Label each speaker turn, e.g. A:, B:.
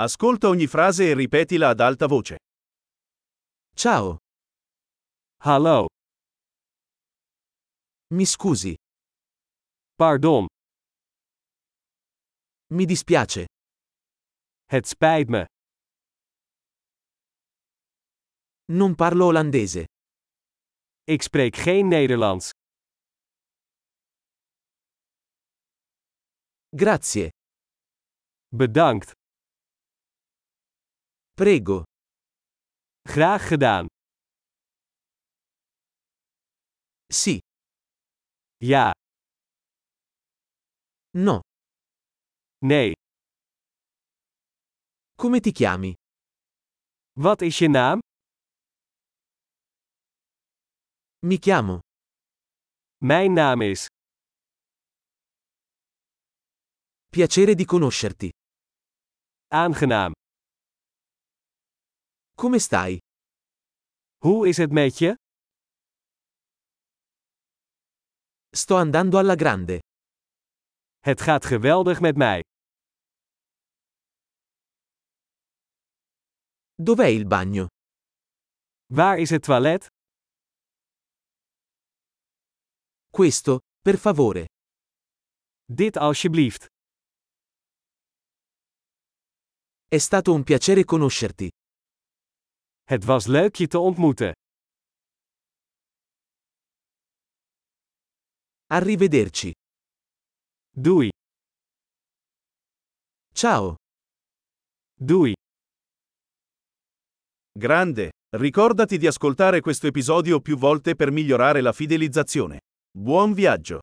A: Ascolta ogni frase e ripetila ad alta voce.
B: Ciao,
C: Hallo,
B: mi scusi,
C: pardon,
B: mi dispiace,
C: het spijt me.
B: non parlo olandese.
C: Ik spreek geen Nederlands.
B: Grazie,
C: Bedankt.
B: Prego,
C: Graag gedaan.
B: sì,
C: Ja,
B: no.
C: nee.
B: Come ti chiami?
C: Wat is je naam?
B: Mi chiamo.
C: Mijn naam is.
B: Piacere di conoscerti.
C: Aangenaam.
B: Come stai?
C: Hoe is het met je?
B: Sto andando alla grande.
C: Het gaat geweldig met mij.
B: Dov'è il bagno?
C: Waar is het toilet?
B: Questo, per favore.
C: Dit alsjeblieft.
B: È stato un piacere conoscerti.
C: Het was leuk je te ontmoeten.
B: Arrivederci.
C: Doei.
B: Ciao.
C: Doei.
A: Grande! Ricordati di ascoltare questo episodio più volte per migliorare la fidelizzazione. Buon viaggio!